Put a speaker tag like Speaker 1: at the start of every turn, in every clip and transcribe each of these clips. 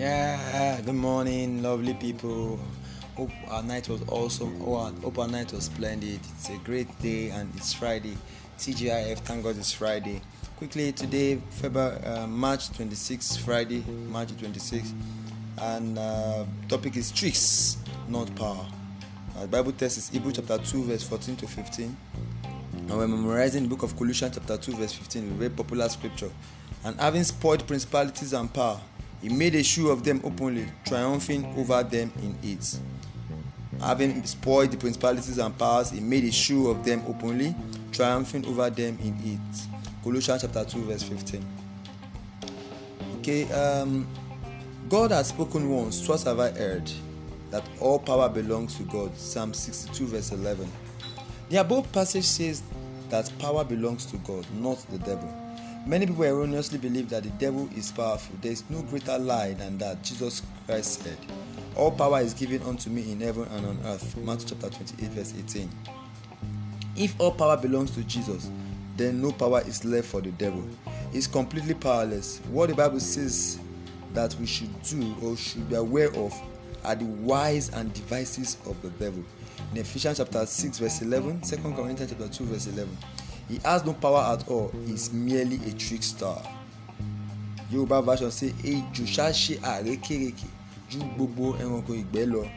Speaker 1: Yeah, good morning, lovely people. Hope our night was awesome. Hope our night was splendid. It's a great day and it's Friday. TGIF, thank God it's Friday. Quickly, today, February, uh, March 26th, Friday, March 26th, and uh, topic is tricks, not power. Uh, Bible text is Hebrew chapter 2, verse 14 to 15. And we're memorizing the book of Colossians chapter 2, verse 15, a very popular scripture. And having spoiled principalities and power, he made a show of them openly, triumphing over them in it. Having spoiled the principalities and powers, he made a show of them openly, triumphing over them in it. Colossians chapter 2, verse 15. Okay, um, God has spoken once, twice have I heard that all power belongs to God. Psalm 62, verse 11. The above passage says that power belongs to God, not the devil. Many people erroneously believe that the devil is powerful. There is no greater lie than that. Jesus Christ said, All power is given unto me in heaven and on earth. Matthew chapter 28, verse 18. If all power belongs to Jesus, then no power is left for the devil. He's completely powerless. What the Bible says that we should do or should be aware of are the wise and devices of the devil. In Ephesians chapter 6, verse 11, 2 Corinthians chapter 2, verse 11. He has no power at all. He's merely a trickster. Yorùbá version say ejò ṣáṣe àrékérekè ju gbogbo ẹranko ìgbẹ́ lọ.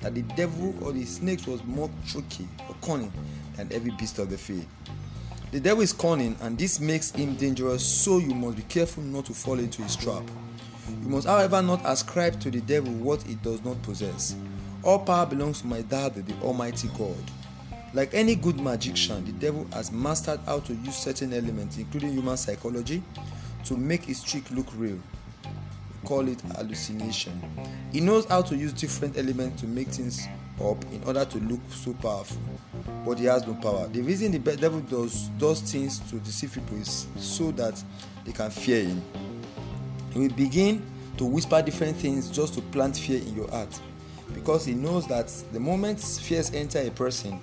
Speaker 1: That the devil or the snake was more tricky or cunning than every beast of the field. The devil is cunning and this makes him dangerous so you must be careful not to fall into his trap. You must however not ascribe to the devil what he does not possess. All power belongs to my daddy, the Almighty God. Like any good magician, the devil has mastered how to use certain elements, including human psychology, to make his trick look real. We call it hallucination. He knows how to use different elements to make things up in order to look so powerful, but he has no power. The reason the devil does does things to deceive people is so that they can fear him. He will begin to whisper different things just to plant fear in your heart because he knows that the moment fears enter a person,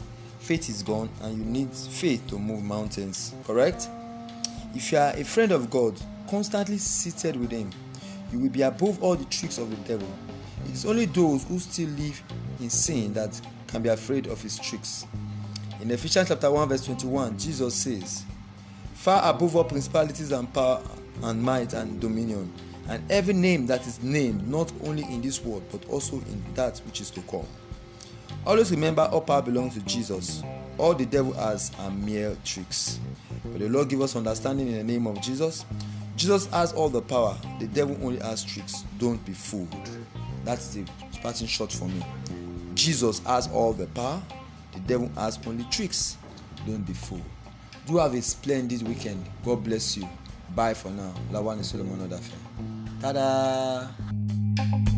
Speaker 1: faith is gone and you need faith to move mountains. Correct? If you are a friend of God, constantly seated with Him, you will be above all the tricks of the devil. It is only those who still live in sin that can be afraid of his tricks. In Ephesians chapter 1, verse 21, Jesus says, Far above all principalities and power and might and dominion, and every name that is named, not only in this world, but also in that which is to come. Always remember all power belongs to Jesus. All the devil has are mere tricks. But the Lord give us understanding in the name of Jesus. Jesus has all the power. The devil only has tricks. Don't be fooled. That's the starting shot for me. Jesus has all the power. The devil has only tricks. Don't be fooled. Do have a splendid weekend. God bless you. Bye for now. Lawan Solomon Odafe. Ta-da!